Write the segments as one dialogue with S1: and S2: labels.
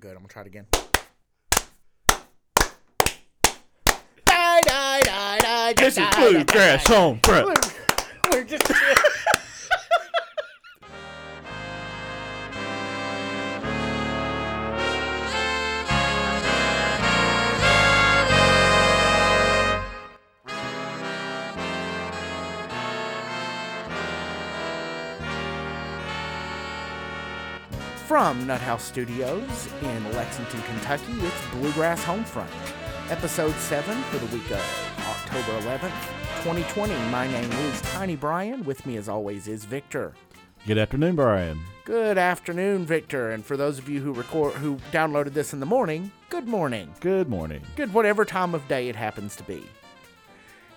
S1: good. I'm gonna try it again. Die, die, die, die,
S2: This is bluegrass home front.
S1: We're just. From Nuthouse Studios in Lexington, Kentucky, it's Bluegrass Homefront, episode 7 for the week of October 11th, 2020. My name is Tiny Brian. With me, as always, is Victor.
S2: Good afternoon, Brian.
S1: Good afternoon, Victor. And for those of you who record who downloaded this in the morning, good morning.
S2: Good morning.
S1: Good whatever time of day it happens to be.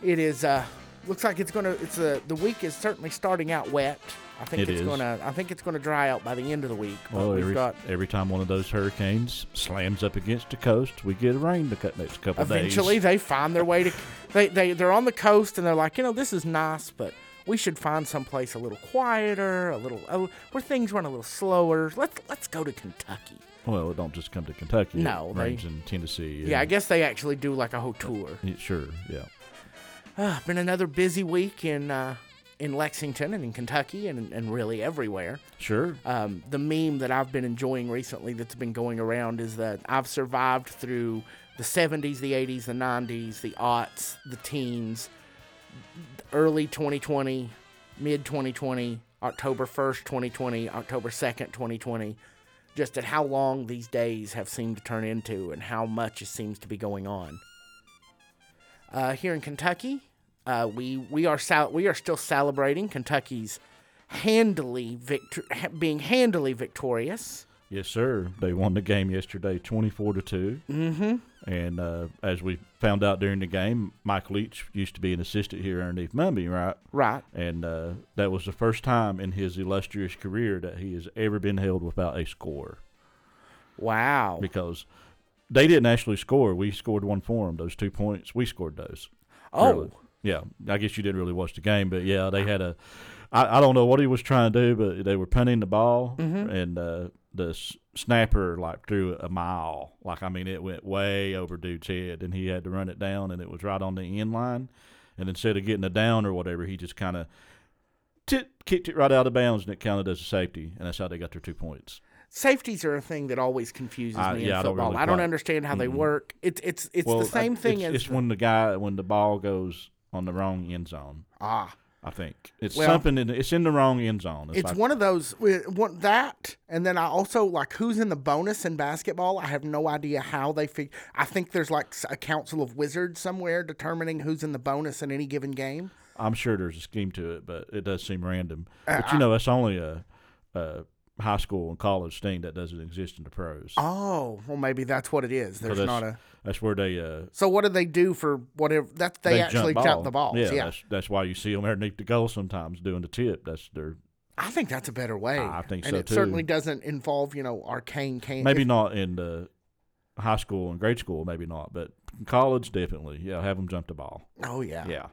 S1: It is uh looks like it's gonna it's uh, the week is certainly starting out wet. I think
S2: It
S1: it's
S2: is.
S1: gonna I think it's gonna dry out by the end of the week. But
S2: Well,
S1: we've
S2: every,
S1: got
S2: every time one of those hurricanes slams up against the coast, we get rain the cut next couple days.
S1: eventually
S2: days.
S1: they find their way to they, they they're on the coast and they're like you know this is nice but we should find someplace a little quieter a little uh, where things run a little slower let's let's go to kentucky
S2: Well, it don't just come to Kentucky.
S1: No,
S2: it
S1: they-
S2: rains in Tennessee.
S1: yeah i guess they actually do like a whole tour
S2: sure. Yeah.
S1: uh, been another busy week in uh in lexington and in kentucky and, and really everywhere
S2: Sure.
S1: um, the meme that I've been enjoying recently that's been going around is that I've survived through the 70s, the 80s, the 90s, the aughts, the teens, early 2020, mid 2020, October 1st, 2020, October 2nd, 2020. Just at how long these days have seemed to turn into and how much it seems to be going on. Uh, here in Kentucky, uh, we we are sal- we are still celebrating Kentucky's handily victor- ha- being handily victorious.
S2: Yes, sir. They won the game yesterday, twenty-four to two.
S1: Mm-hmm.
S2: And uh, as we found out during the game, Mike Leach used to be an assistant here underneath Mumme, right?
S1: Right.
S2: And uh, that was the first time in his illustrious career that he has ever been held without a score.
S1: Wow.
S2: because they didn't actually score. We scored one for them. Those two points, we scored those.
S1: Oh,
S2: Really. Yeah. I guess you didn't really watch the game, but yeah, they had a. I, I don't know what he was trying to do, but they were punting the ball,
S1: Mhm.
S2: and uh, the s- snapper like threw a mile. Like I mean, it went way over dude's head, and he had to run it down, and it was right on the end line. And instead of getting it down or whatever, he just kind of. Kicked it right out of bounds and it counted as a safety, and that's how they got their two points.
S1: safeties are a thing that always confuses
S2: I-
S1: me
S2: yeah, I
S1: in
S2: don't
S1: football.
S2: really
S1: I don't understand how they
S2: Mm-mm.
S1: work. It's it's it's
S2: well,
S1: the same
S2: I-
S1: thing
S2: it's,
S1: as
S2: it's
S1: the-
S2: when the guy when the ball goes on the wrong end zone.
S1: ah.
S2: I think it's
S1: Well-
S2: something. In, it's in the wrong end zone. It's,
S1: It's
S2: like,
S1: one of those one, that, and then I also like who's in the bonus in basketball. I have no idea how they figure. I think there's like a council of wizards somewhere determining who's in the bonus in any given game.
S2: I'm sure there's a scheme to it, but it does seem random.
S1: Uh,
S2: but you know, it's only a, a high school and college thing that doesn't exist in the pros.
S1: Oh, well, maybe that's what it is. There's
S2: that's-
S1: not a.
S2: That's where they uh,
S1: So what do they do for whatever? That's they, actually
S2: jump, ball.
S1: the balls.
S2: Yeah,
S1: Yeah,
S2: That's, that's why you see them underneath the goal sometimes doing the tip. That's their
S1: I think that's a better way.
S2: I think
S1: and
S2: so,
S1: it
S2: too.
S1: certainly doesn't involve you know arcane can.
S2: maybe not in the high school and grade school, maybe not, but in college definitely. Yeah, have them jump the ball.
S1: Oh yeah.
S2: Yeah.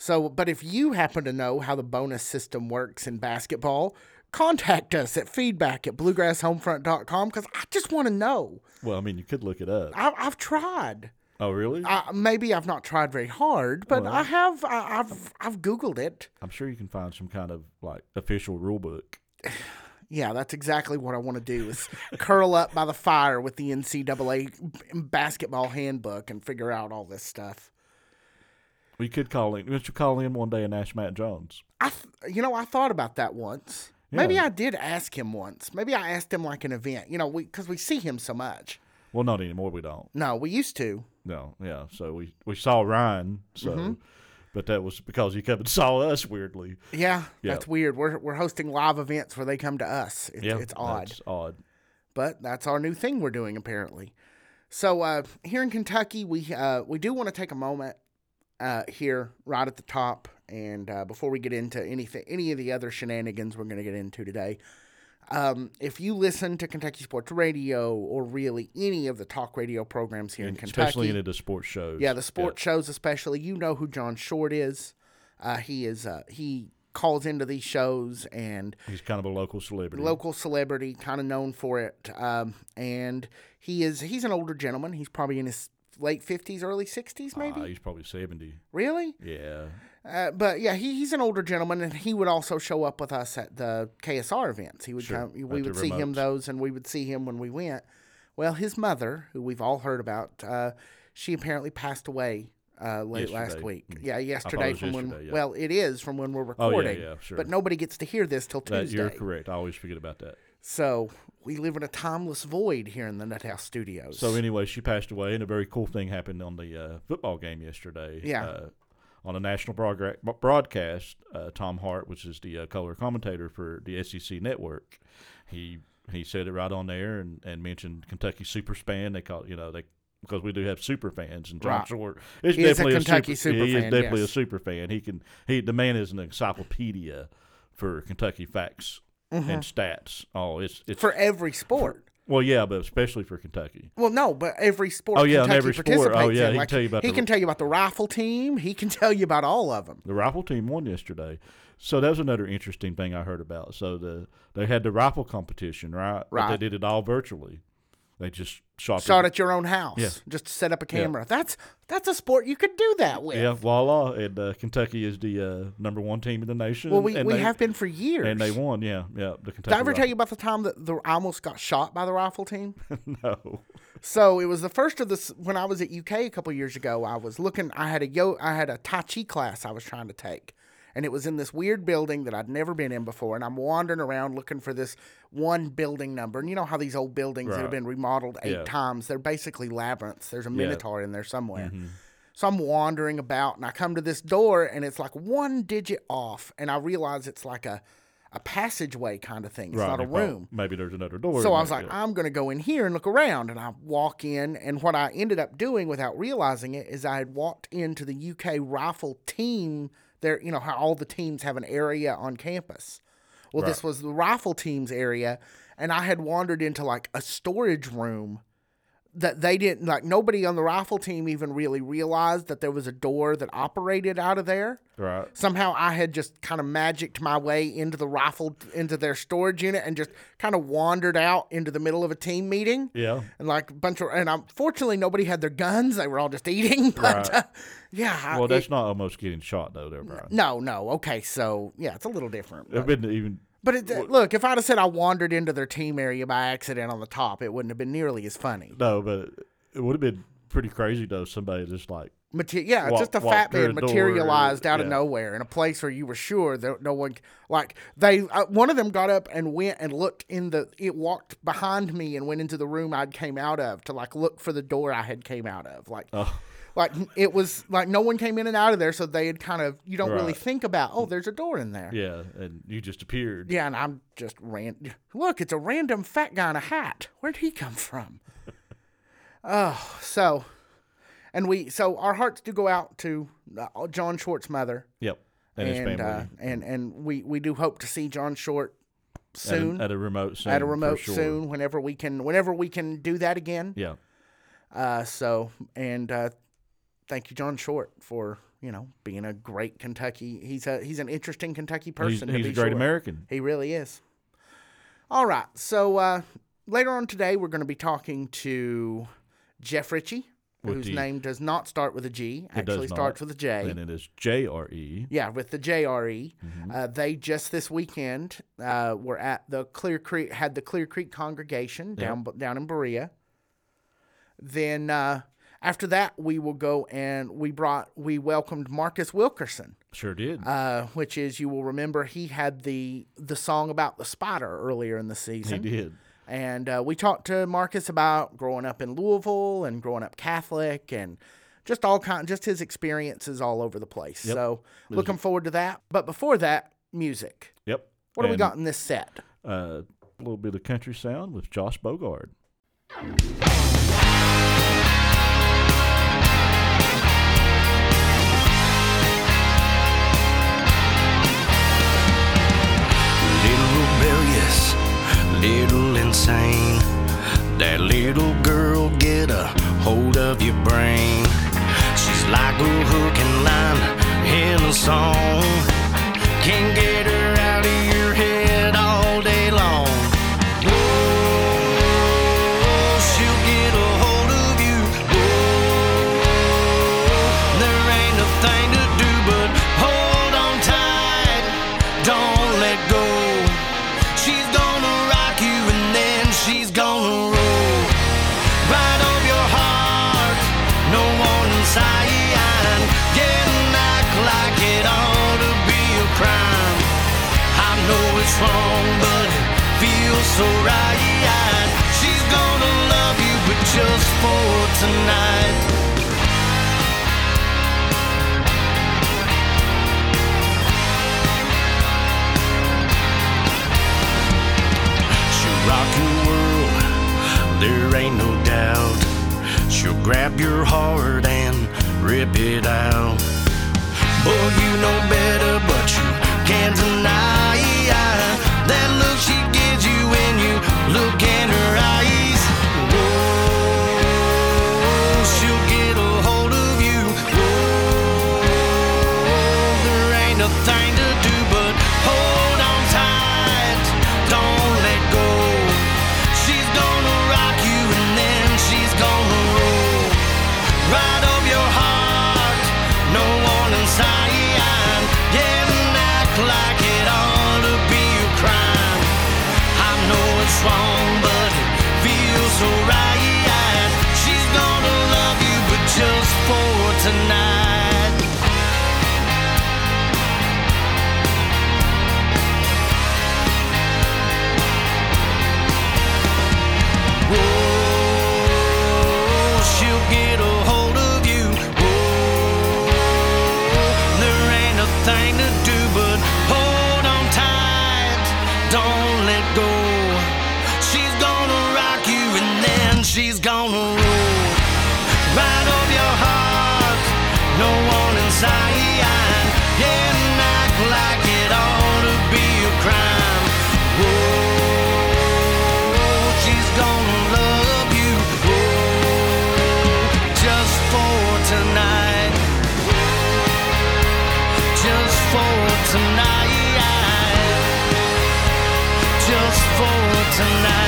S1: So, but if you happen to know how the bonus system works in basketball, contact us at feedback at bluegrasshomefront.com because I just want to know.
S2: Well, I mean, you could look it up.
S1: I, I've tried.
S2: Oh, really?
S1: I, maybe I've not tried very hard, but
S2: Well,
S1: I have. I, I've I've googled it.
S2: I'm sure you can find some kind of like official rule book.
S1: Yeah, that's exactly what I want to do is curl up by the fire with the NCAA basketball handbook and figure out all this stuff.
S2: We could call in. We should call in one day and ask Matt Jones.
S1: I, th- you know, I thought about that once. Maybe I did ask him once. Maybe I asked him like an event. You know, we because we see him so much.
S2: Well, not anymore. We don't.
S1: No, we used to.
S2: No. Yeah. So we we saw Ryan. So,
S1: Mm-hmm.
S2: but that was because he come and saw us weirdly.
S1: Yeah,
S2: Yeah.
S1: that's weird. We're we're hosting live events where they come to us. It's,
S2: Yeah.
S1: it's odd,
S2: That's odd.
S1: but that's our new thing we're doing apparently. So uh, here in Kentucky, we uh, we do want to take a moment uh, here right at the top, and uh, before we get into anything, any of the other shenanigans we're going to get into today. Um, if you listen to Kentucky Sports Radio or really any of the talk radio programs here in Kentucky,
S2: Especially into the sports shows.
S1: yeah, the sports shows especially. You know who John Short is. Uh, he is uh, he calls into these shows and
S2: He's kind of a local celebrity.
S1: local celebrity, kind of known for it. Um, and he is he's an older gentleman. He's probably in his late fifties, early sixties, maybe.
S2: Uh, he's probably seventy.
S1: really?
S2: Yeah.
S1: Uh, but yeah, he, he's an older gentleman, and he would also show up with us at the KSR events. He would
S2: Sure,
S1: come, we
S2: at
S1: would see him those, and we would see him when we went. Well, his mother, who we've all heard about, uh, she apparently passed away uh, late last week.
S2: Mm.
S1: Yeah, yesterday from when.
S2: yeah.
S1: Well, it is from when we're recording.
S2: Oh, yeah, yeah, sure.
S1: But nobody gets to hear this till
S2: That,
S1: Tuesday.
S2: you're correct. I always forget about that.
S1: So we live in a timeless void here in the Nuthouse Studios.
S2: So anyway, she passed away, and a very cool thing happened on the uh, football game yesterday.
S1: Yeah.
S2: Uh, on a national broadcast, uh, Tom Hart, which is the uh, color commentator for the SEC network, he he said it right on there and, and mentioned Kentucky super fan. They call you know they because we do have super fans and John
S1: Right.
S2: Short is
S1: He is a
S2: definitely
S1: Kentucky
S2: super,
S1: super
S2: he is definitely
S1: yes.
S2: a super fan. He can he the man is an encyclopedia for Kentucky facts and stats. Oh, it's it's
S1: Mm-hmm. for every sport.
S2: well, yeah, but especially for Kentucky.
S1: Well, no, but every sport.
S2: Oh, yeah,
S1: Kentucky
S2: every sport. Oh, yeah,
S1: in.
S2: he can tell you about
S1: He
S2: the-
S1: can tell you about the rifle team. He can tell you about all of them.
S2: The rifle team won yesterday. So that was another interesting thing I heard about. So the they had the rifle competition, right? But
S1: Right.
S2: they did it all virtually. They just shot.
S1: Shot at your own house.
S2: Yeah.
S1: Just to set up a camera. That's that's a sport you could do that with.
S2: Yeah, voila! And uh, Kentucky is the uh, number one team in the nation.
S1: Well, we, we
S2: they,
S1: have been for years.
S2: and they won. Yeah, yeah. The Kentucky.
S1: Did I ever tell you about the time that the, I almost got shot by the rifle team?
S2: no.
S1: So it was the first of this when I was at UK a couple years ago. I was looking. I had a yo. I had a Tai Chi class I was trying to take, and it was in this weird building that I'd never been in before. And I'm wandering around looking for this one building number. And you know how these old buildings that have been remodeled eight
S2: Yeah.
S1: times? They're basically labyrinths. There's a
S2: Yeah.
S1: minotaur in there somewhere.
S2: Mm-hmm.
S1: So I'm wandering about, and I come to this door, and it's like one digit off, and I realize it's like a a passageway kind of thing. It's
S2: Right,
S1: not a room.
S2: Maybe there's another door.
S1: So I was like,
S2: yeah.
S1: I'm going to go in here and look around. And I walk in, and what I ended up doing without realizing it is I had walked into the UK rifle team. There, you know how all the teams have an area on campus. Well, this was the rifle team's area, and I had wandered into like a storage room that they didn't like. Nobody on the rifle team even really realized that there was a door that operated out of there
S2: right.
S1: somehow I had just kind of magicked my way into the rifle into their storage unit and just kind of wandered out into the middle of a team meeting.
S2: Yeah.
S1: And like a bunch of, and unfortunately nobody had their guns. They were all just eating. But
S2: Right.
S1: uh, yeah,
S2: Well,
S1: it-
S2: that's not almost getting shot though, there, Brian.
S1: no, no. Okay, so yeah, it's a little different.
S2: I've been even.
S1: But it, look, if I'd have said I wandered into their team area by accident on the top, it wouldn't have been nearly as funny.
S2: No, but it would have been pretty crazy though. Somebody just like
S1: Mate- yeah,
S2: Walk-
S1: just a fat man
S2: the door,
S1: materialized out of nowhere in a place where you were sure that no one like they uh, one of them got up and went and looked in the it walked behind me and went into the room I'd came out of to like look for the door I had came out of like
S2: Oh.
S1: Like it was like no one came in and out of there so they had kind of you don't really think about oh there's a door in there.
S2: Yeah, and you just appeared.
S1: yeah and I'm just ran look it's a random fat guy in a hat. Where'd he come from? Oh so and we so our hearts do go out to uh, John Short's mother.
S2: Yep, and, his
S1: and
S2: family.
S1: uh, and and we we do hope to see John Short
S2: At a-
S1: soon.
S2: at a, remote soon,
S1: at a remote
S2: sure.
S1: soon whenever we can whenever we can do that again.
S2: Yeah,
S1: uh so and uh thank you John Short for you know being a great Kentucky he's a he's an interesting Kentucky
S2: he's,
S1: person
S2: he's
S1: be
S2: a great
S1: sure.
S2: American.
S1: He really is. All right. So uh, later on today, we're going to be talking to Jeff Ritchie,
S2: With
S1: whose name does not start with a G.
S2: It
S1: Actually, starts with a J.
S2: and it is J R E.
S1: Yeah, with the JRE.
S2: Mm-hmm.
S1: Uh, they just this weekend uh, were at the Clear Creek, had the Clear Creek congregation down down in Berea. Then uh, after that, we will go and we brought we welcomed Marcus Wilkerson,
S2: Sure did.
S1: uh, which is you will remember he had the the song about the spider earlier in the season.
S2: he did.
S1: And uh, we talked to Marcus about growing up in Louisville and growing up Catholic and just all kind, just his experiences all over the place.
S2: Yep.
S1: So looking forward to that. But before that, music.
S2: Yep.
S1: What do we got in this set?
S2: Uh, a little bit of country sound with Josh Bogard.
S3: Little insane. That little girl get a hold of your brain. She's like a hook and line in a song. Can't get her out of your head all day long. Oh, she'll get a hold of you. Oh, there ain't a thing to do but hold on tight. Don't wrong, but it feels so right. She's gonna love you, but just for tonight. She'll rock your world, there ain't no doubt. She'll grab your heart and rip it out. Boy, you know better, but you can't deny that look she gives you when you look in her eyes. Tonight. Tonight.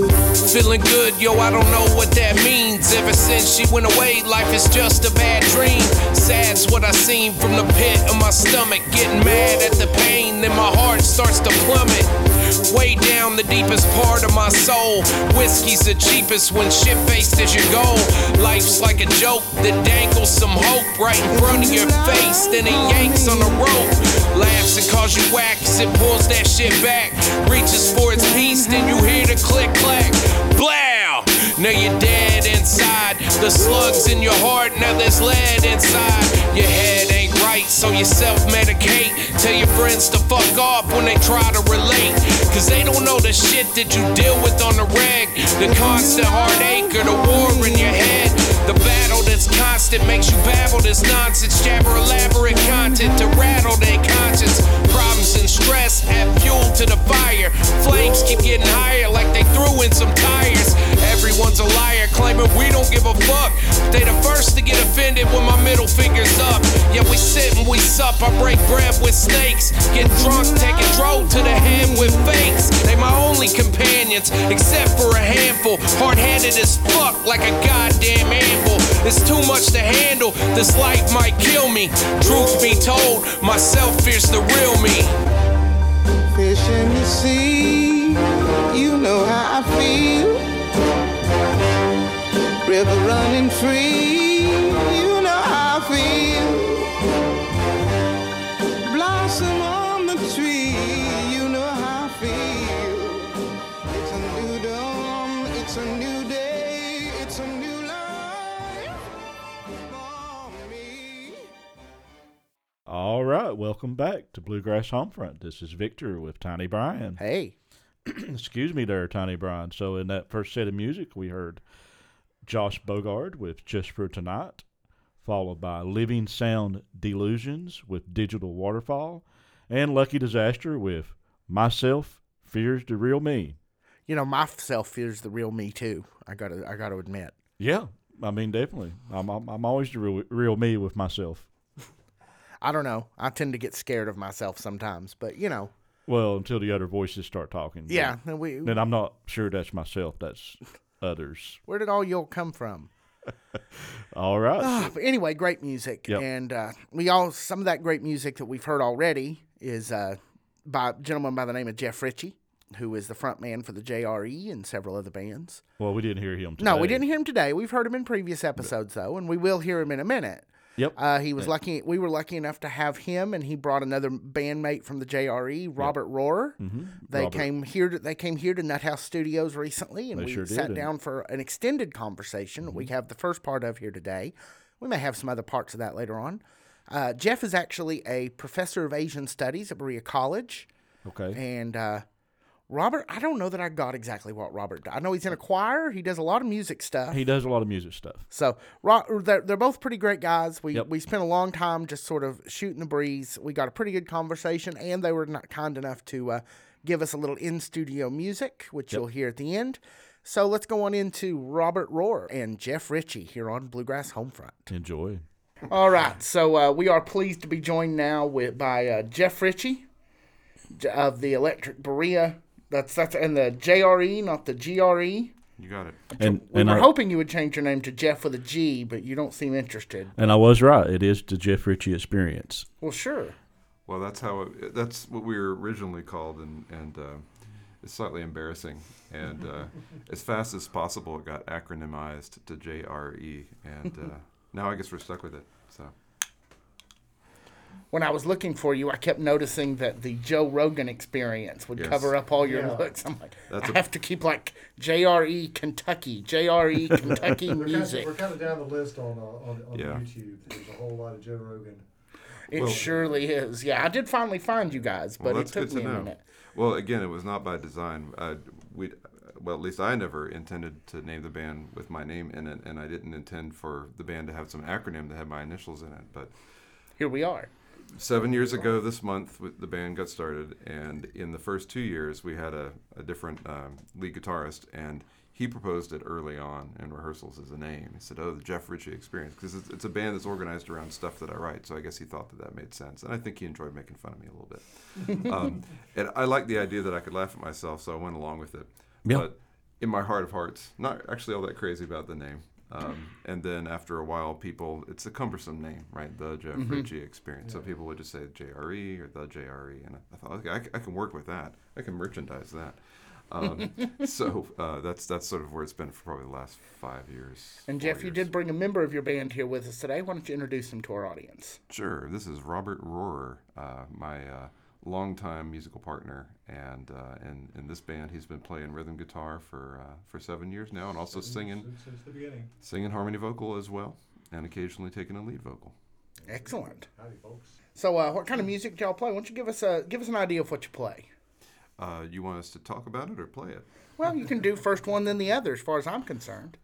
S4: Feeling good, yo, I don't know what that means. Ever since she went away, life is just a bad dream. Sad's what I seen from the pit of my stomach. Getting mad at the pain, then my heart starts to plummet. Way down the deepest part of my soul. Whiskey's the cheapest when shit faced is your goal. Life's like a joke that dangles some hope right in front of your face. Then it yanks on a rope. Laughs and calls you whack it pulls that shit back. Reaches for its piece, then you hear the click clack. Now you're dead inside. The slugs in your heart, now there's lead inside. Your head ain't right, so you self medicate. Tell your friends to fuck off when they try to relate. Cause they don't know the shit that you deal with on the reg. The constant heartache or the war in your head. The battle that's constant makes you babble this nonsense. Jabber elaborate content to rattle their conscience. Problems and stress add fuel to the fire. Flames keep getting higher like they threw in some tires. Everyone's a liar, claiming we don't give a fuck. They the first to get offended when my middle finger's up. Yeah, we sit and we sup. I break bread with snakes. Get drunk, taking dro to the head with fakes. They my only companions, except for a handful. Hard handed as fuck, like a goddamn It's too much to handle. This life might kill me. Truth be told, myself fears the real me.
S5: Fish in the sea, you know how I feel. River running free,
S2: welcome back to Bluegrass Homefront. This is Victor with Tiny Brian.
S1: Hey,
S2: Excuse me there, Tiny Brian. So in that first set of music, we heard Josh Bogard with Just for Tonight, followed by Living Sound Delusions with Digital Waterfall, and Lucky Disaster with Myself Fears the Real Me.
S1: you know myself fears the real me too. I gotta, I gotta admit.
S2: Yeah, I mean definitely. I'm I'm, I'm always the real, real me with myself.
S1: I don't know. I tend to get scared of myself sometimes, but you know,
S2: Well, until the other voices start talking.
S1: yeah. and We,
S2: Then I'm not sure that's myself. That's others.
S1: where did all y'all come from?
S2: All right.
S1: Ah, but anyway, great music,
S2: Yep.
S1: and uh, we all some of that great music that we've heard already is uh, by a gentleman by the name of Jeff Ritchie, who is the front man for the JRE and several other bands.
S2: well, we didn't hear him today.
S1: No, we didn't hear him today. We've heard him in previous episodes though, and we will hear him in a minute.
S2: Yep.
S1: Uh, he was lucky. We were lucky enough to have him, and he brought another bandmate from the JRE, Robert Rohrer. They
S2: Mm-hmm. Robert.
S1: came here. To, they came here to Nuthouse Studios recently, and
S2: They
S1: we
S2: sure did,
S1: sat
S2: Mm-hmm.
S1: down for an extended conversation. We have the first part of here today. We may have some other parts of that later on. Uh, Jeff is actually a professor of Asian Studies at Berea College,
S2: Okay.
S1: and uh, Robert. I don't know that I got exactly what Robert. I know he's in a choir. He does a lot of music stuff.
S2: He does a lot of music stuff.
S1: So they're, they're both pretty great guys. We
S2: Yep.
S1: we spent a long time just sort of shooting the breeze. We got a pretty good conversation, and they were not kind enough to uh, give us a little in studio music, which you'll hear at the end. So let's go on into Robert Rohrer and Jeff Ritchie here on Bluegrass Homefront.
S2: Enjoy.
S1: All right, so uh, we are pleased to be joined now with by uh, Jeff Ritchie of the Electric Berea. That's that's and the JRE, not the GRE.
S6: You got it.
S2: And
S1: We
S2: and
S1: were
S2: I,
S1: hoping you would change your name to Jeff with a G, but you don't seem interested.
S2: and I was right. It is the Jeff Ritchie experience.
S1: Well, sure.
S6: Well, that's how it, that's what we were originally called, and and uh, it's slightly embarrassing. And uh, as fast as possible, it got acronymized to JRE, and uh, now I guess we're stuck with it. So
S1: when I was looking for you, I kept noticing that the Joe Rogan experience would
S6: Yes.
S1: cover up all your
S7: Yeah.
S1: looks. I'm like,
S6: That's
S1: I
S6: a-
S1: have to keep like JRE Kentucky, JRE Kentucky
S7: We're kind,
S1: music.
S7: of, we're kind of down the list on uh, on, on
S6: Yeah.
S7: YouTube. There's a whole lot of Joe Rogan.
S1: It
S6: Well-
S1: surely is. Yeah, I did finally find you guys, but
S6: Well,
S1: it took
S6: good
S1: me
S6: to
S1: a
S6: know.
S1: minute.
S6: Well, again, it was not by design. Uh, we, well, at least I never intended to name the band with my name in it, and I didn't intend for the band to have some acronym that had my initials in it. But
S1: Here we are.
S6: Seven years ago this month, the band got started, and in the first two years, we had a, a different um, lead guitarist, and he proposed it early on in rehearsals as a name. He said, "Oh, the Jeff Ritchie Experience," because it's, it's a band that's organized around stuff that I write. So I guess he thought that that made sense, and I think he enjoyed making fun of me a little bit. um, and I liked the idea that I could laugh at myself, so I went along with it.
S2: Yeah.
S6: But in my heart of hearts, not actually all that crazy about the name. Um, and then after a while, people, it's a cumbersome name, right? The Jeff Ritchie Experience. So people would just say JRE or the JRE. And I thought, okay, I, I can work with that. I can merchandise that. Um, so uh, that's that's sort of where it's been for probably the last five years.
S1: And Jeff, you did bring a member of your band here with us today. Why don't you introduce him to our audience?
S6: Sure. This is Robert Rohrer, uh, my uh, longtime musical partner, and uh, in in this band, he's been playing rhythm guitar for uh, for seven years now, and also singing
S7: since, since the beginning.
S6: singing harmony vocal as well, and occasionally taking a lead vocal.
S1: Excellent.
S7: Howdy, folks.
S1: So, uh, what kind of music do y'all play? Why don't you give us a give us an idea of what you play?
S6: Uh, you want us to talk about it or play it?
S1: Well, you can do first one, then the other, as far as I'm concerned.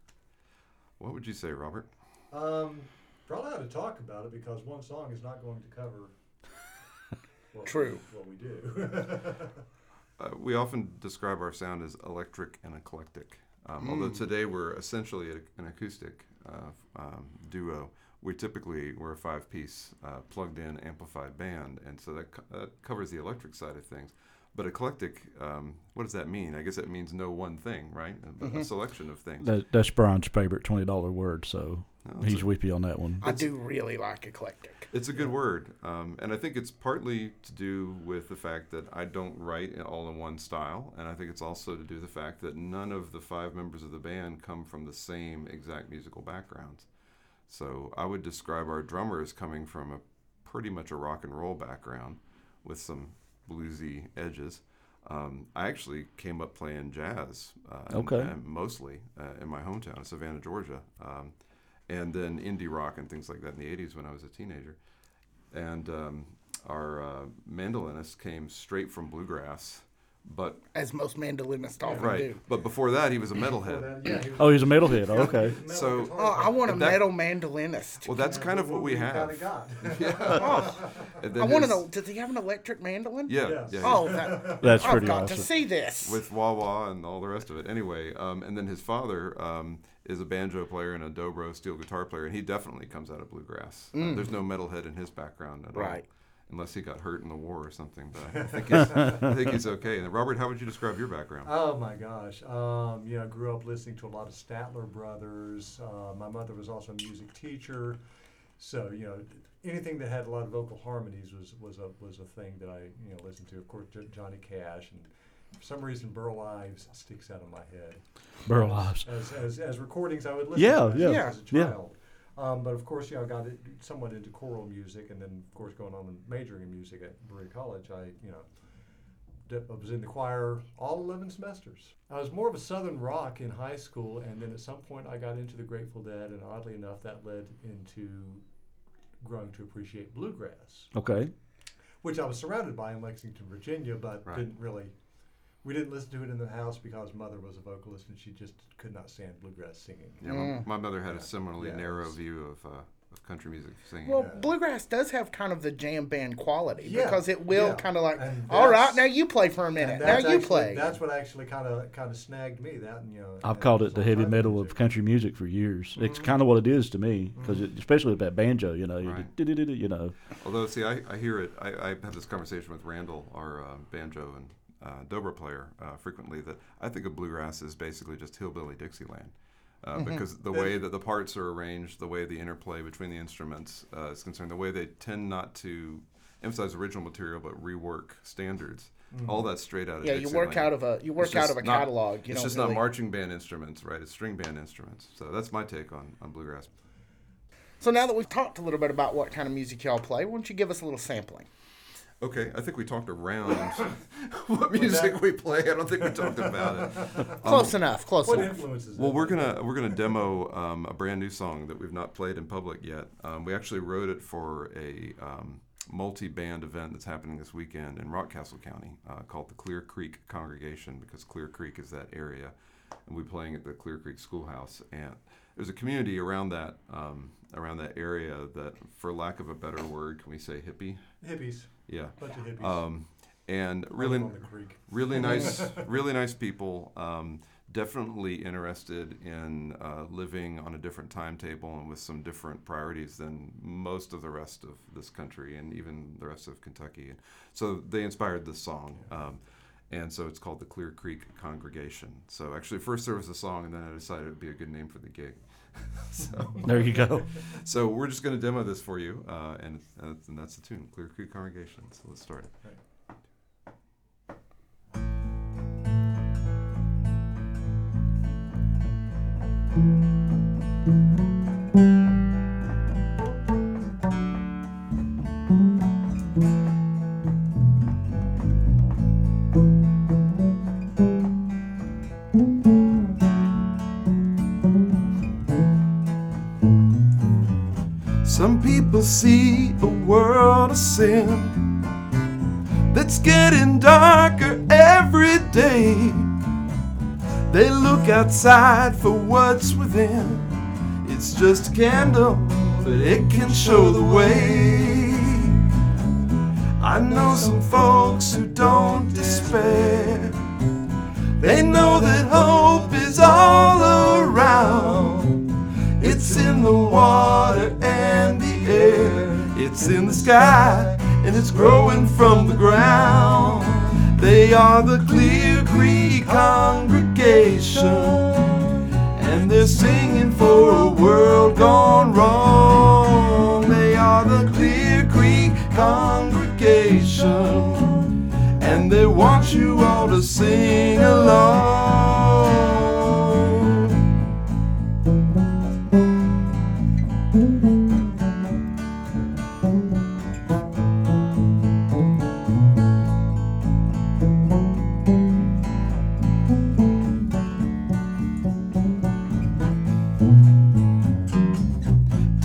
S6: What would you say, Robert?
S7: Um, probably ought to talk about it because one song is not going to cover. What
S1: True.
S7: We, what we do.
S6: Uh, we often describe our sound as electric and eclectic. Um, Although today we're essentially a, an acoustic uh, um, duo, we typically we're a five-piece uh, plugged-in amplified band, and so that, co- that covers the electric side of things. But eclectic, um, what does that mean? I guess it means no one thing, right? But A selection of things.
S2: That, that's Brian's favorite twenty dollar word, so
S6: No,
S2: he's with you on that one.
S1: I do really like eclectic.
S6: It's a good word, um, and I think it's partly to do with the fact that I don't write in- all in one style, and I think it's also to do with the fact that none of the five members of the band come from the same exact musical backgrounds. So I would describe our drummer as coming from a pretty much a rock and roll background with some bluesy edges. Um, I actually came up playing jazz, uh, and-
S2: Okay.
S6: and mostly uh, in my hometown, Savannah, Georgia. Um, and then indie rock and things like that in the 80s when I was a teenager. And um, our uh, mandolinist came straight from bluegrass, but
S1: As most mandolinists often
S6: right.
S1: do.
S6: But before that, he was a metalhead.
S7: yeah, he was-
S2: Oh, he's a metalhead. Oh, okay.
S6: So-
S1: Oh, I want a
S6: that-
S1: metal mandolinist.
S6: Well, that's kind of what we
S7: kinda
S6: have.
S7: got.
S6: And then
S1: I want to know, does he have an electric mandolin?
S6: Yeah,
S7: Yes.
S6: yeah.
S1: Oh, that,
S2: That's
S1: I've
S2: pretty
S1: got
S2: awesome.
S1: to see this.
S6: with wah wah and all the rest of it. Anyway, um, and then his father um, is a banjo player and a dobro steel guitar player, and he definitely comes out of bluegrass. Uh, there's no metalhead in his background at all,
S1: Right.
S6: unless he got hurt in the war or something. But I think he's, I think he's okay. And Robert, how would you describe your background?
S7: Oh my gosh. Um, you know, I grew up listening to a lot of Statler Brothers. Uh, my mother was also a music teacher. So, you know, anything that had a lot of vocal harmonies was, was a was a thing that I, you know, listened to. Of course, Jo- Johnny Cash and for some reason Burl Ives sticks out of my head.
S2: Burl Ives.
S7: As, as, as recordings I would listen
S2: Yeah,
S7: to as,
S2: yeah,
S7: as a
S2: yeah.
S7: Um, but of course, you know, I got it somewhat into choral music, and then of course going on and majoring in music at Berea College, I you know did, I was in the choir all 11 semesters. I was more of a southern rock in high school, and then at some point I got into the Grateful Dead, and oddly enough, that led into growing to appreciate bluegrass,
S2: Okay.
S7: which I was surrounded by in Lexington, Virginia, but
S6: Right.
S7: didn't really. We didn't listen to it in the house because mother was a vocalist and she just could not stand bluegrass singing.
S6: Yeah, my, my mother had a similarly
S7: Yeah,
S6: narrow view of, uh, of country music singing.
S1: Well, bluegrass does have kind of the jam band quality
S7: Yeah,
S1: because it will
S7: yeah.
S1: kind of like, all right, now you play for a minute. Now
S7: that's
S1: you
S7: actually-
S1: play.
S7: That's what actually kind of kind of snagged me. That and, you know.
S2: I've
S7: and
S2: called it the heavy
S7: type
S2: metal of country music for years.
S1: Mm-hmm.
S2: It's kind of what it is to me, because especially with that banjo, you know, you,
S6: Right.
S2: you know.
S6: Although, see, I, I hear it. I, I have this conversation with Randall, our uh, banjo and uh, dobro player, uh, frequently. That I think of bluegrass as basically just hillbilly Dixieland, uh,
S1: Mm-hmm.
S6: because the way that the parts are arranged, the way the interplay between the instruments uh, is concerned, the way they tend not to emphasize original material but rework standards. All that's straight out of
S1: Mm-hmm. yeah, you work
S6: Dixieland.
S1: out of a you work out of a
S6: not-
S1: catalog. You
S6: it's just
S1: really,
S6: not marching band instruments, right? It's string band instruments. So that's my take on, on bluegrass.
S1: So now that we've talked a little bit about what kind of music y'all play, why don't you give us a little sampling?
S8: Okay, I think we talked around what music we play. I don't think we talked about it.
S1: Close enough. Close enough.
S7: What
S1: enough.
S7: influences?
S8: Well,
S7: it?
S8: we're gonna we're gonna demo um, a brand new song that we've not played in public yet. Um, we actually wrote it for a um, multi-band event that's happening this weekend in Rockcastle County uh, called the Clear Creek Congregation because Clear Creek is that area, and we're playing at the Clear Creek Schoolhouse. And there's a community around that um, around that area that, for lack of a better word, can we say hippie?
S7: hippies,
S8: Yeah.
S7: bunch of hippies.
S8: Um, and really,
S7: on the creek.
S8: really nice, really nice people. Um, definitely interested in uh, living on a different timetable and with some different priorities than most of the rest of this country and even the rest of Kentucky. So they inspired this song. Um, and so it's called the Clear Creek Congregation. So actually, first there was a song, and then I decided it would be a good name for the gig. so,
S6: There you go.
S8: so we're just going to demo this for you, uh, and, uh, and that's the tune, Clear Creek Congregation. So let's start it. Some darker every day. They look outside for what's within. It's just a candle, but it can show the way. I know some folks who don't despair. They know that hope is all around. It's in the water and the air. It's in the sky and it's growing from the ground. They are the Clear Creek congregation. And they're singing for a world gone wrong. They are the Clear Creek congregation. And they want you all to sing along.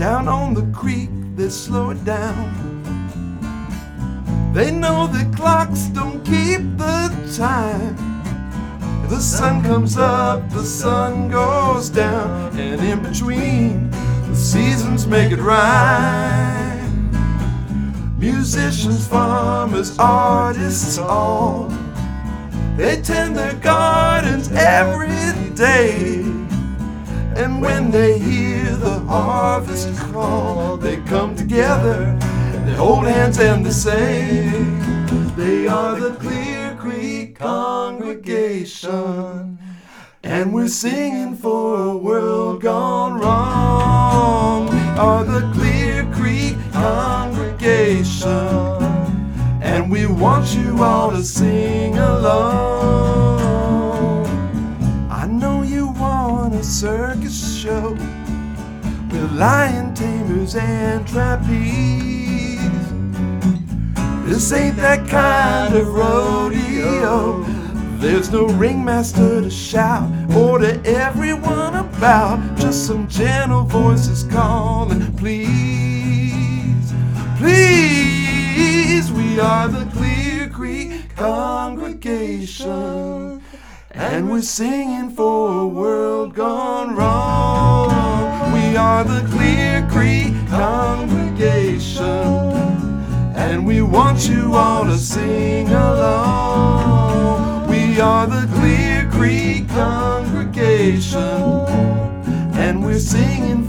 S8: Down on the creek, they slow it down. They know the clocks don't keep the time. The sun comes up, the sun goes down, and in between, the seasons make it rhyme. Musicians, farmers, artists, all they tend their gardens every day. And when they hear the harvest call, they come together, they hold hands and they say, They are the Clear Creek congregation. And we're singing for a world gone wrong. Are the Clear Creek congregation. And we want you all to sing along. Circus show with lion tamers and trapeze. This ain't that kind of rodeo. There's no ringmaster to shout or to everyone about. Just some gentle voices calling, please, please. We are the Clear Creek congregation. And we're singing for a world gone wrong. We are the Clear Creek congregation. And we want you all to sing along. We are the Clear Creek congregation. And we're singing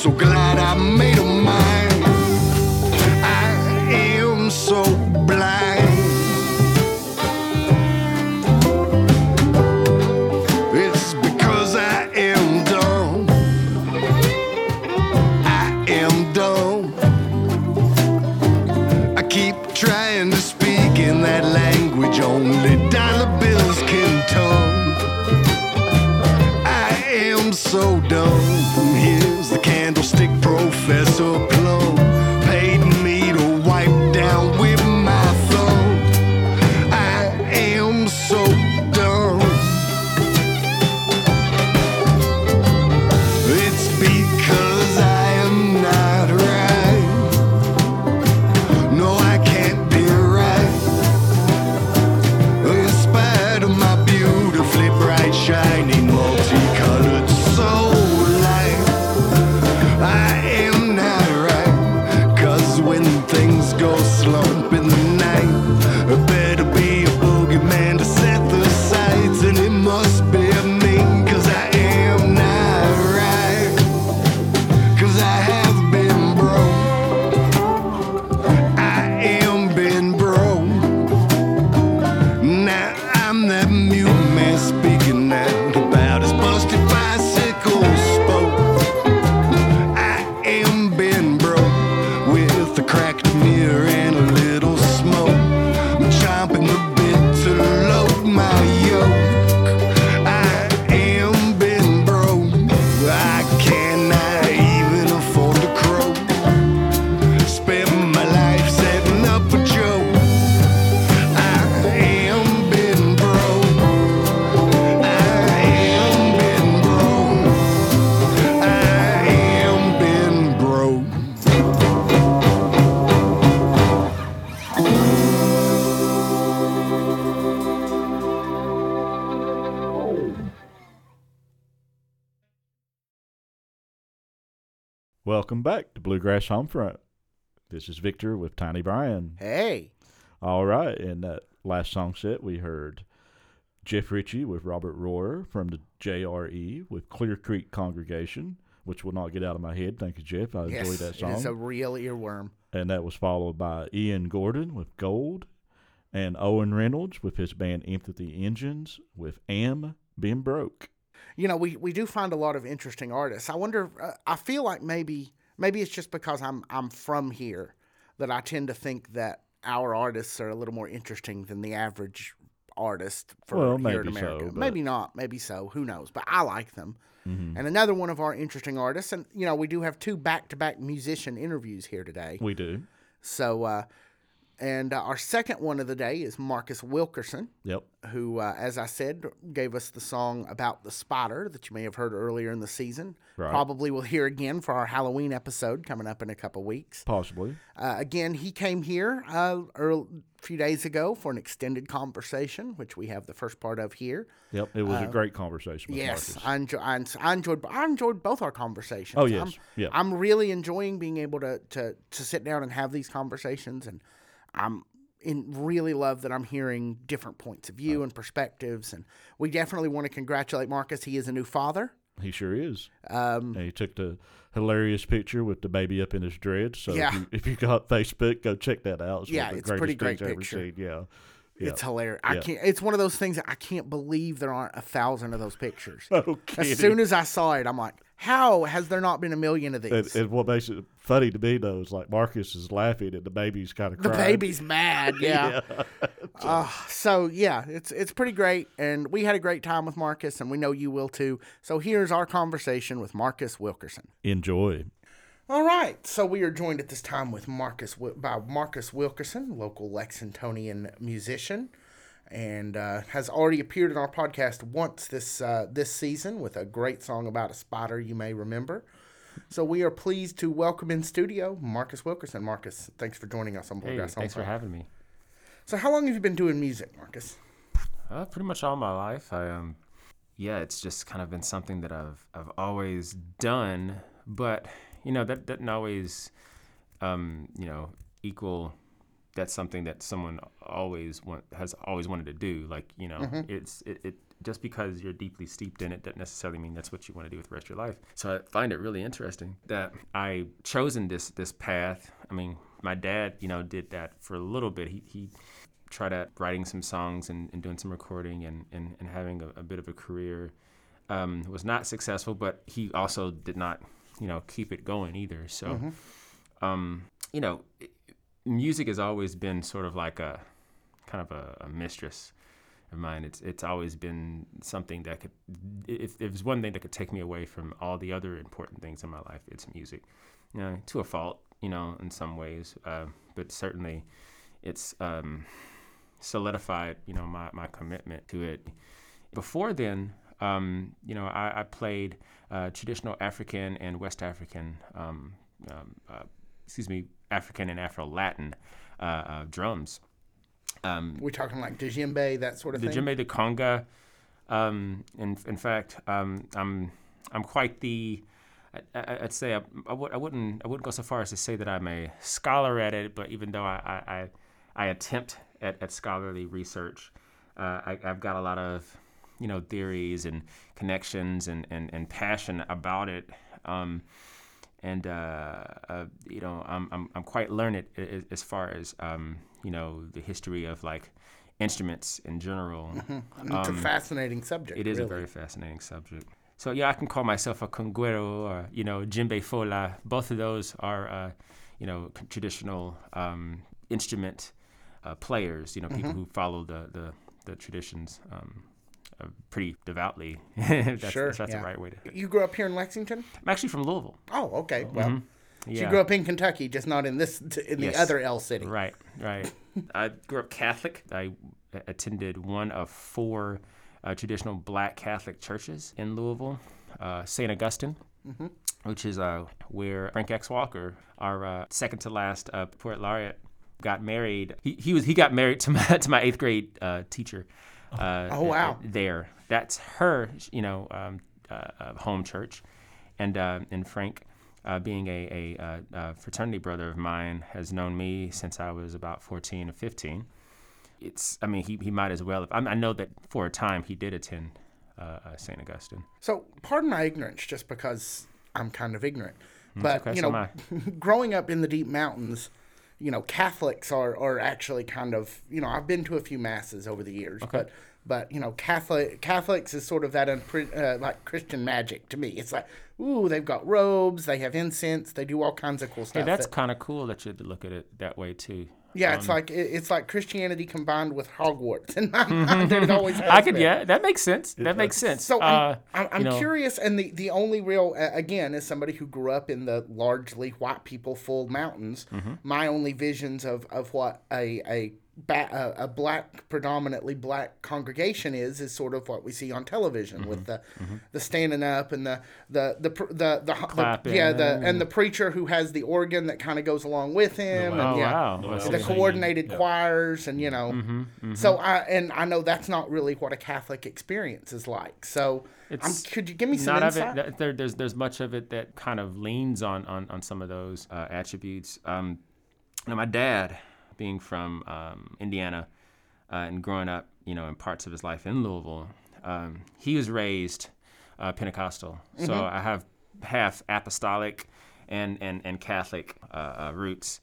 S3: I'm so glad
S2: Welcome back to Bluegrass Homefront. This is Victor with Tiny Brian.
S1: Hey.
S2: All right, in that last song set, we heard Jeff Ritchie with Robert Rohrer from the JRE with Clear Creek Congregation, which will not get out of my head. Thank you, Jeff. I
S1: Yes,
S2: enjoyed that song.
S1: it is
S2: song.
S1: a real earworm.
S2: and that was followed by Ian Gordon with Gold and Owen Reynolds with his band Empathy Engines with Am Been Broke.
S1: you know, we, we do find a lot of interesting artists. I wonder. Uh, I feel like maybe maybe it's just because I'm I'm from here that I tend to think that our artists are a little more interesting than the average artist for
S2: Well,
S1: here in
S2: maybe so,
S1: America.
S2: but-
S1: maybe not. Maybe so. Who knows? But I like them.
S2: Mm-hmm.
S1: And another one of our interesting artists, and you know, we do have two back-to-back musician interviews here today.
S2: We do.
S1: So, uh, and uh, our second one of the day is Marcus Wilkerson
S2: Yep.
S1: who, uh, as I said, gave us the song about the spider that you may have heard earlier in the season.
S2: Right.
S1: Probably will hear again for our Halloween episode coming up in a couple weeks.
S2: Possibly.
S1: Uh, again, he came here uh, a few days ago for an extended conversation, which we have the first part of here.
S2: Yep. It was a great conversation with
S1: Uh, Yes,
S2: Marcus.
S1: I, enjoy, I, en- I enjoyed. I enjoyed both our conversations.
S2: Oh, yes.
S1: I'm,
S2: Yeah.
S1: I'm really enjoying being able to, to to sit down and have these conversations, and I'm in really love that I'm hearing different points of view and perspectives. And we definitely want to congratulate Marcus. He is a new father.
S2: He sure is.
S1: Um,
S2: And he took the hilarious picture with the baby up in his dreads. So
S1: Yeah.
S2: if, you, if you got Facebook, go check that out. It's one
S1: Yeah, it's pretty great picture.
S2: Yeah. Yeah.
S1: It's hilarious. I can't. It's one of those things that I can't believe there aren't a thousand of those pictures.
S2: No
S1: as soon as I saw it, I'm like, how has there not been a million of these?
S2: and what makes it funny to me though is like Marcus is laughing and the baby's kind of crying.
S1: the baby's mad. Yeah. Uh, so yeah, it's it's pretty great, and we had a great time with Marcus, and we know you will too. So here's our conversation with Marcus Wilkerson.
S2: Enjoy.
S1: All right, so we are joined at this time with Marcus by Marcus Wilkerson, local Lexingtonian musician, and uh, has already appeared in our podcast once this uh, this season with a great song about a spider you may remember. So we are pleased to welcome in studio Marcus Wilkerson. Marcus, thanks for joining us on
S4: Hey,
S1: Bluegrass
S4: thanks for having me.
S1: So how long have you been doing music, Marcus?
S4: Uh, pretty much all my life, I um, yeah, it's just kind of been something that I've I've always done, but you know that doesn't always, um, you know, equal. That's something that someone always want has always wanted to do. Like you know, it's it, it just because you're deeply steeped in it doesn't necessarily mean that's what you want to do with the rest of your life. So I find it really interesting that I chosen this this path. I mean, my dad, you know, did that for a little bit. He he tried out writing some songs and, and doing some recording and, and, and having a, a bit of a career. Um, was not successful, but he also did not, you know, keep it going either. So, um, you know, i- music has always been sort of like a kind of a, a mistress of mine. It's it's always been something that could, if if there's one thing that could take me away from all the other important things in my life, it's music. You know, to a fault, you know, in some ways, uh, but certainly, it's um, solidified, you know, my, my commitment to it. Before then, um, you know, I, I played uh, traditional African and West African, um, um, uh, excuse me, African and Afro Latin uh, uh, drums. Um,
S1: We're talking like djembe, that sort of
S4: the
S1: thing.
S4: djembe, the conga. Um, in in fact, um, I'm I'm quite the. I, I'd say I, I, would, I wouldn't I wouldn't go so far as to say that I'm a scholar at it, but even though I I, I, I attempt at, at scholarly research, uh, I, I've got a lot of you know theories and connections and, and, and passion about it. Um, and uh, uh, you know, I'm, I'm, I'm quite learned as far as um, you know the history of like instruments in general.
S1: it's a fascinating subject.
S4: Um, It is
S1: really.
S4: a very fascinating subject. So yeah, I can call myself a conguero or you know djembe fola. Both of those are uh, you know traditional um, instrument uh, players. You know, people who follow the the, the traditions um, pretty devoutly. that's,
S1: Sure,
S4: that's,
S1: yeah.
S4: the right way to.
S1: You grew up here in Lexington?
S4: I'm actually from Louisville.
S1: Oh, okay. Well,
S4: Mm-hmm. Yeah.
S1: you grew up in Kentucky, just not in this in the
S4: Yes.
S1: other L city.
S4: Right, right. I grew up Catholic. I attended one of four uh, traditional black Catholic churches in Louisville, uh, St. Augustine, which is uh, where Frank X. Walker, our uh, second to last uh, poet laureate, got married. He, he was he got married to my to my eighth grade uh, teacher. Uh,
S1: Oh, wow.
S4: There, that's her, you know, um, uh, uh, home church, and uh, and Frank uh, being a, a, uh uh fraternity brother of mine, has known me since I was about 14 or 15. It's, I mean, he, he might as well have. I, I know that for a time he did attend uh, uh, St. Augustine.
S1: So, pardon my ignorance, just because I'm kind of ignorant. But
S4: okay,
S1: you know,
S4: am
S1: growing up in the deep mountains, you know, Catholics are, are actually kind of you know I've been to a few masses over the years, but but you know Catholic Catholics is sort of that unpre- uh, like Christian magic to me. It's like ooh they've got robes, they have incense, they do all kinds of cool stuff.
S4: Hey, that's
S1: that-
S4: kind of cool that you look at it that way too.
S1: Yeah, it's like it's like Christianity combined with Hogwarts in my mind. Always
S4: I could,
S1: been.
S4: yeah, that makes sense. That makes sense.
S1: So
S4: Uh,
S1: I'm, I'm, I'm
S4: you know,
S1: curious, and the, the only real, uh, again, as somebody who grew up in the largely white people full mountains,
S4: Mm-hmm.
S1: my only visions of, of what a a, ba- a a black predominantly black congregation is is sort of what we see on television with the the standing up and the the the pr- the, the, the,
S4: Clapping
S1: yeah the and the preacher who has the organ that kind of goes along with him and
S4: Oh,
S1: yeah
S4: wow.
S2: The
S1: the coordinated
S2: yeah.
S1: choirs and you know
S4: Mm-hmm,
S1: so i and i know that's not really what a catholic experience is like so I'm, could you give me some
S4: not of
S1: insight
S4: it. There, there's there's much of it that kind of leans on on, on some of those uh, attributes. Um, you know, my dad, being from um, Indiana, uh, and growing up, you know, in parts of his life in Louisville, um, he was raised uh, Pentecostal. So
S1: Mm-hmm.
S4: I have half apostolic and and and Catholic uh, uh, roots.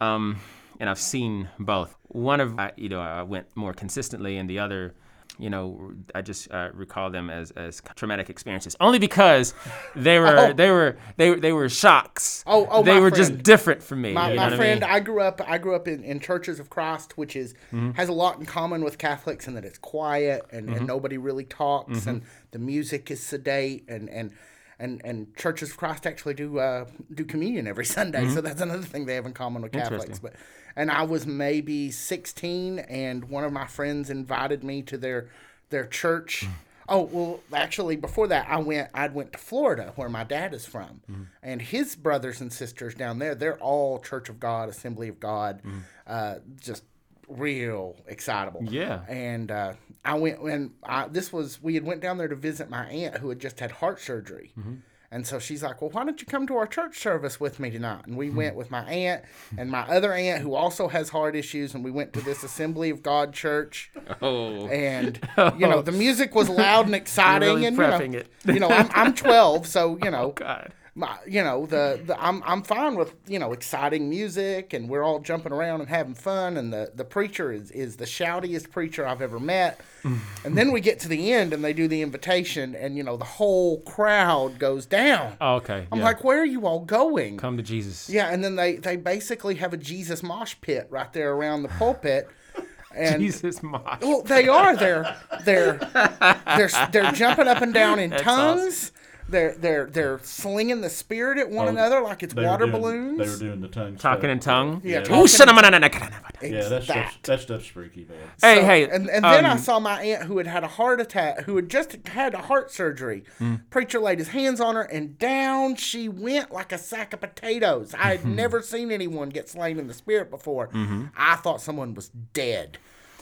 S4: Um, and I've seen both. One of I, you know I went more consistently, and the other, you know, I just uh, recall them as, as traumatic experiences, only because they were
S1: Oh.
S4: they were they they were shocks.
S1: Oh, oh,
S4: they were
S1: friend.
S4: just different from me.
S1: my,
S4: you know
S1: my friend
S4: I mean?
S1: I, grew up i grew up in, in churches of christ which is
S4: Mm-hmm.
S1: has a lot in common with catholics in that it's quiet and,
S4: Mm-hmm.
S1: and nobody really talks and the music is sedate and and and, and churches of Christ actually do uh, do communion every Sunday, so that's another thing they have in common with Catholics.
S4: Mm-hmm.
S1: But and I was maybe 16, and one of my friends invited me to their their church.
S4: Mm.
S1: Oh well, actually, before that, I went. I went to Florida, where my dad is from,
S4: Mm-hmm.
S1: and his brothers and sisters down there. They're all Church of God, Assembly of God, uh, just real excitable.
S4: Yeah.
S1: And uh, I went and I, this was we had went down there to visit my aunt who had just had heart surgery. And so she's like, "Well, why don't you come to our church service with me tonight?" And we hmm. went with my aunt and my other aunt who also has heart issues, and we went to this Assembly of God church.
S4: Oh.
S1: And oh. you know, the music was loud and exciting,
S4: really
S1: and you
S4: prepping
S1: know,
S4: it.
S1: you know, I'm I'm 12, so you know, oh,
S4: God.
S1: My, you know the, the I'm I'm fine with you know exciting music and we're all jumping around and having fun and the the preacher is is the shoutiest preacher I've ever met mm. and then we get to the end and they do the invitation and you know the whole crowd goes down
S4: Oh, okay.
S1: I'm
S4: yeah.
S1: like where are you all going
S4: come to Jesus.
S1: yeah and then they they basically have a Jesus mosh pit right there around the pulpit and
S4: Jesus mosh.
S1: well, they are. They're they're they're they're jumping up and down in
S4: That's
S1: tongues. They're they're they're slinging the spirit at one
S2: Oh,
S1: another like it's
S2: They were
S1: water
S2: doing-
S1: balloons.
S2: They were doing the tongue
S4: Talking
S2: stuff.
S4: in tongue.
S1: Yeah,
S2: Yeah.
S1: talking-
S4: Ooh, shanamananakana.
S2: Yeah,
S1: It's
S2: that's
S1: that.
S2: stuff, that stuff's freaky, man.
S4: Hey,
S1: So-
S4: hey.
S1: And, and then I
S4: um,
S1: saw my aunt who had had a heart attack, who had just had a heart surgery. Preacher laid his hands on her, and down she went like a sack of potatoes. I had never seen anyone get slain in the spirit before. I thought someone was dead.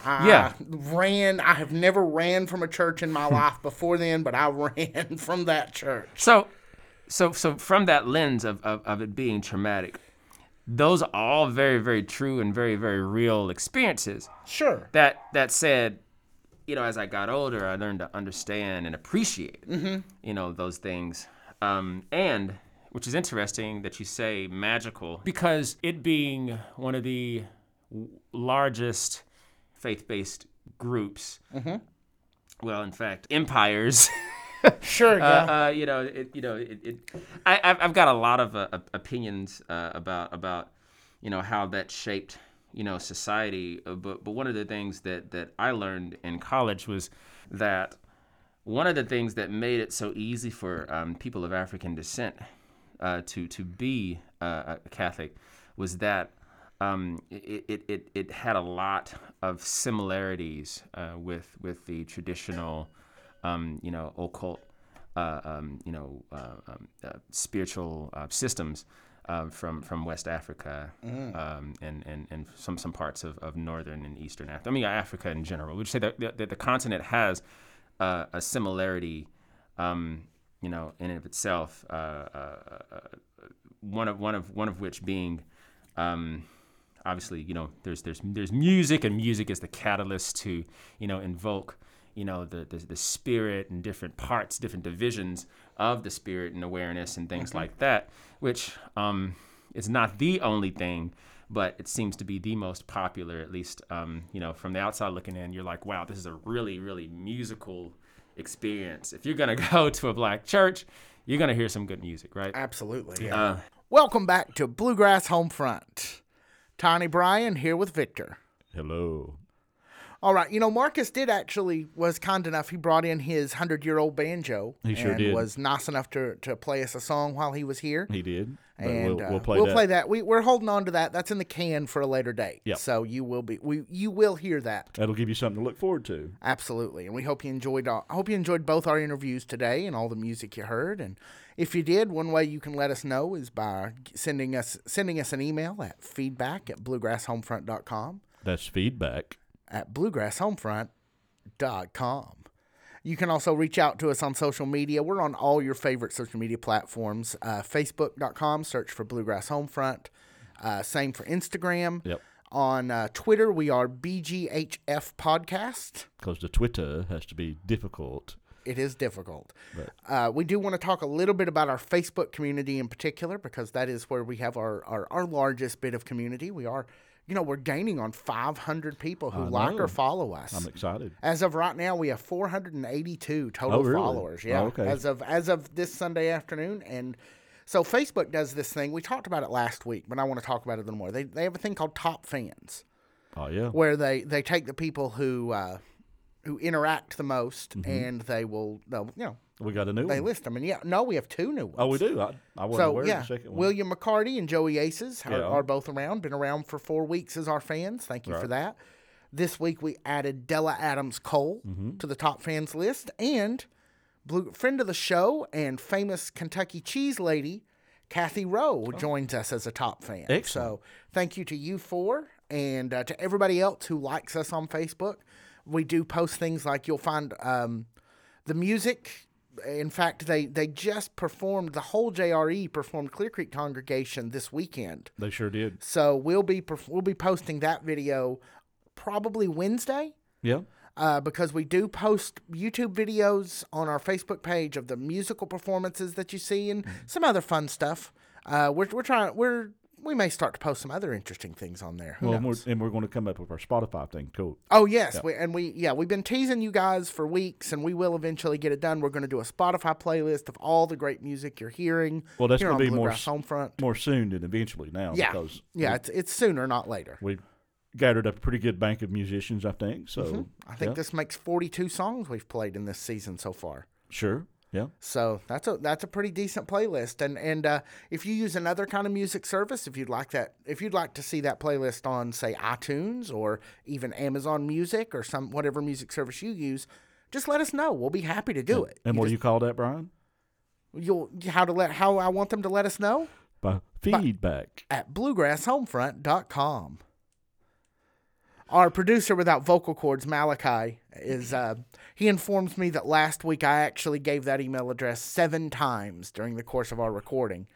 S1: I
S4: Yeah.
S1: ran. I have never ran from a church in my life before then, but I ran from that church.
S4: So, so, so from that lens of, of, of it being traumatic, those are all very, very true and very, very real experiences.
S1: Sure.
S4: That that said, you know, as I got older, I learned to understand and appreciate, you know, those things. Um, and which is interesting that you say magical because it being one of the w- largest faith-based groups. Well, in fact, empires.
S1: Sure. Yeah.
S4: uh, uh, you know, it, you know, it, it, I, I've, I've got a lot of uh, opinions uh, about about you know how that shaped you know society. Uh, but but one of the things that that I learned in college was that one of the things that made it so easy for um, people of African descent uh, to to be uh, a Catholic was that um, it, it, it, it had a lot of similarities uh, with with the traditional um, you know occult uh, um, you know uh, um, uh, spiritual uh, systems uh, from from West Africa um, and, and and some some parts of, of northern and eastern Africa. I mean Africa in general. We'd say that the, the, the continent has uh, a similarity, um, you know, in and of itself, uh, uh, uh, one of one of one of which being, um, obviously, you know, there's there's there's music, and music is the catalyst to you know invoke you know the, the the spirit and different parts, different divisions of the spirit and awareness and things like that, which um, is not the only thing, but it seems to be the most popular, at least um, you know from the outside looking in. You're like, wow, this is a really really musical experience. If you're gonna go to a black church, you're gonna hear some good music, right?
S1: Absolutely.
S4: Uh,
S1: Welcome back to Bluegrass Homefront. Tiny Bryan here with Victor.
S2: Hello.
S1: All right, you know Marcus did actually was kind enough. He brought in his hundred year old banjo.
S2: He sure
S1: and
S2: did.
S1: Was nice enough to to play us a song while he was here.
S2: He did.
S1: And
S2: we'll,
S1: uh,
S2: we'll play that.
S1: We, we're holding on to that. That's in the can for a later date.
S2: Yep.
S1: So you will be we you will hear that.
S2: That'll give you something to look forward to.
S1: Absolutely, and we hope you enjoyed. All, I hope you enjoyed both our interviews today and all the music you heard. And if you did, one way you can let us know is by sending us sending us an email at feedback at bluegrasshomefront.com
S2: That's feedback.
S1: At bluegrasshomefront.com. You can also reach out to us on social media. We're on all your favorite social media platforms. Uh, Facebook.com, search for Bluegrass Homefront. Uh, same for Instagram.
S2: Yep.
S1: On uh, Twitter, we are BGHF Podcast.
S2: Because the Twitter has to be difficult.
S1: it is difficult.
S2: Right.
S1: Uh, we do want to talk a little bit about our Facebook community in particular because that is where we have our, our, our largest bit of community. We are, you know, we're gaining on 500 people who
S2: I
S1: like
S2: know.
S1: or follow us.
S2: I'm excited.
S1: As of right now, we have 482 total
S2: Oh, really?
S1: followers. Yeah.
S2: Oh, okay.
S1: As of as of this Sunday afternoon, and so Facebook does this thing. We talked about it last week, but I want to talk about it a little more. They they have a thing called Top Fans,
S2: Oh, yeah.
S1: where they they take the people who uh, who interact the most,
S2: Mm-hmm.
S1: and they will they'll you know
S2: We got a new
S1: they
S2: one.
S1: list them. And yeah, no, we have two new ones.
S2: Oh, we do. I, I wasn't
S1: So
S2: aware
S1: yeah,
S2: of the second one.
S1: William McCarty and Joey Aces are,
S2: Yeah.
S1: are both around. Been around for four weeks as our fans. Thank you for
S2: Right.
S1: that. This week we added Della Adams Cole
S2: Mm-hmm.
S1: to the top fans list, and blue, friend of the show and famous Kentucky cheese lady Kathy Rowe joins us as a top fan.
S2: Oh. Excellent.
S1: So thank you to you four and uh, to everybody else who likes us on Facebook. We do post things like you'll find um, the music. In fact, they, they just performed the whole JRE performed Clear Creek congregation this weekend.
S2: They sure did.
S1: So we'll be we'll be posting that video probably Wednesday
S2: Yeah.
S1: uh, because we do post YouTube videos on our Facebook page of the musical performances that you see and
S2: Mm-hmm.
S1: some other fun stuff. Uh, we're we're trying we're we may start to post some other interesting things on there. Who
S2: Well, and we're, and we're going to come up with our Spotify thing. Cool.
S1: Oh yes, we, and we yeah we've been teasing you guys for weeks, and we will eventually get it done. We're going to do a Spotify playlist of all the great music you're hearing.
S2: Well, that's going to be more
S1: Homefront.
S2: more soon than eventually now.
S1: Yeah,
S2: Because
S1: yeah, it's it's sooner, not later.
S2: we, we've gathered a pretty good bank of musicians, I think. So
S1: Mm-hmm. I think
S2: yeah.
S1: this makes 42 songs we've played in this season so far.
S2: Sure. Yeah.
S1: So that's a that's a pretty decent playlist. And and uh, if you use another kind of music service, if you'd like that, if you'd like to see that playlist on say iTunes or even Amazon Music or some whatever music service you use, just let us know. We'll be happy to do it.
S2: And
S1: You
S2: what do you call that, Brian?
S1: you'll how to let how I want them to let us know
S2: By feedback.
S1: at bluegrasshomefront.com. Our producer without vocal cords, Malachi, is uh, he informs me that last week I actually gave that email address seven times during the course of our recording.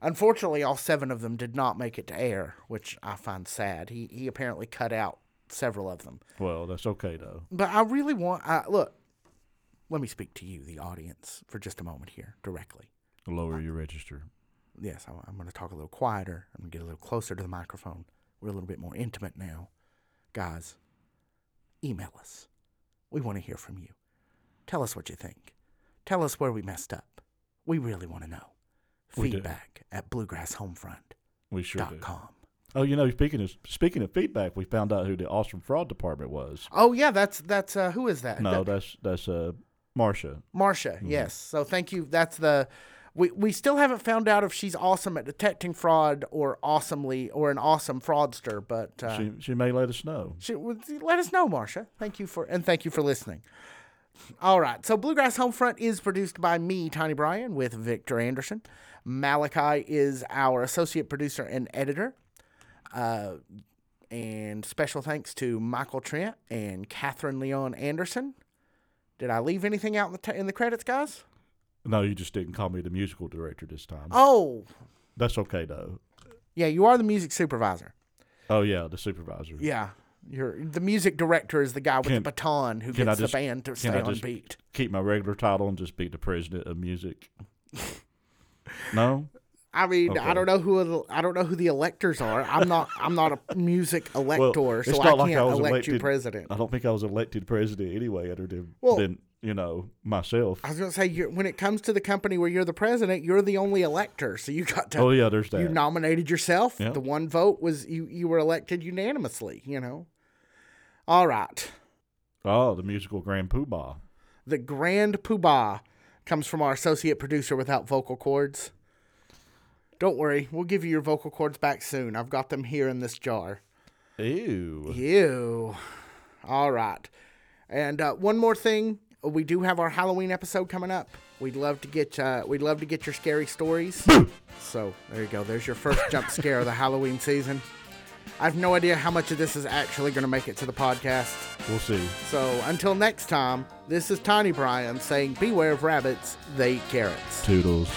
S1: Unfortunately, all seven of them did not make it to air, which I find sad. He he apparently cut out several of them.
S2: Well, that's okay though.
S1: But I really want uh, look. Let me speak to you, the audience, for just a moment here, directly.
S2: Lower your register.
S1: Yes, I- I'm going to talk a little quieter. I'm going to get a little closer to the microphone. We're a little bit more intimate now. Guys, email us. We want to hear from you. Tell us what you think. Tell us where we messed up. We really want to know.
S2: We do.
S1: Feedback at bluegrasshomefront.com.
S2: We sure do. Oh, you know, speaking of speaking of feedback, we found out who the awesome fraud department was.
S1: Oh yeah, that's that's uh, who is that?
S2: No,
S1: That-
S2: that's that's uh, Marcia.
S1: Marcia,
S2: Mm-hmm.
S1: yes. So thank you. That's the we we still haven't found out if she's awesome at detecting fraud or awesomely or an awesome fraudster, but uh,
S2: She she may let us know.
S1: She, let us know, Marcia. Thank you for and thank you for listening. All right, so Bluegrass Homefront is produced by me, Tiny Bryan, with Victor Anderson. Malachi is our associate producer and editor. Uh, and special thanks to Michael Trent and Catherine Leon Anderson. Did I leave anything out in the, t- in the credits, guys?
S2: No, you just didn't call me the musical director this time.
S1: Oh,
S2: That's okay though.
S1: Yeah, you are the music supervisor.
S2: Oh yeah, the supervisor.
S1: Yeah. You're the music director is the guy with
S2: Can-
S1: the baton who gets
S2: just-
S1: the band to stay
S2: I
S1: on beat.
S2: Keep my regular title and just be the president of music. no.
S1: I mean,
S2: Okay.
S1: I don't know who the, I don't know who the electors are. I'm not I'm not a music elector,
S2: it's
S1: so I can't
S2: I was
S1: elect you president.
S2: I don't think I was elected president anyway, other than,
S1: Well-
S2: than you know myself.
S1: I was gonna say, you're, when it comes to the company where you're the president, you're the only elector, so you got to.
S2: Oh yeah, there's that.
S1: You nominated yourself.
S2: Yeah.
S1: The one vote was you. You were elected unanimously. You know. All right.
S2: oh, the musical Grand Poobah.
S1: The Grand Poobah comes from our associate producer without vocal cords. Don't worry, we'll give you your vocal cords back soon. I've got them here in this jar.
S2: Ew.
S1: Ew. All right. And uh, one more thing, we do have our Halloween episode coming up. We'd love to get uh, we'd love to get your scary stories. so there you go. There's your first jump scare of the Halloween season. I have no idea how much of this is actually going to make it to the podcast.
S2: We'll see.
S1: So until next time, this is Tiny Brian saying, "Beware of rabbits. They eat carrots."
S2: Toodles.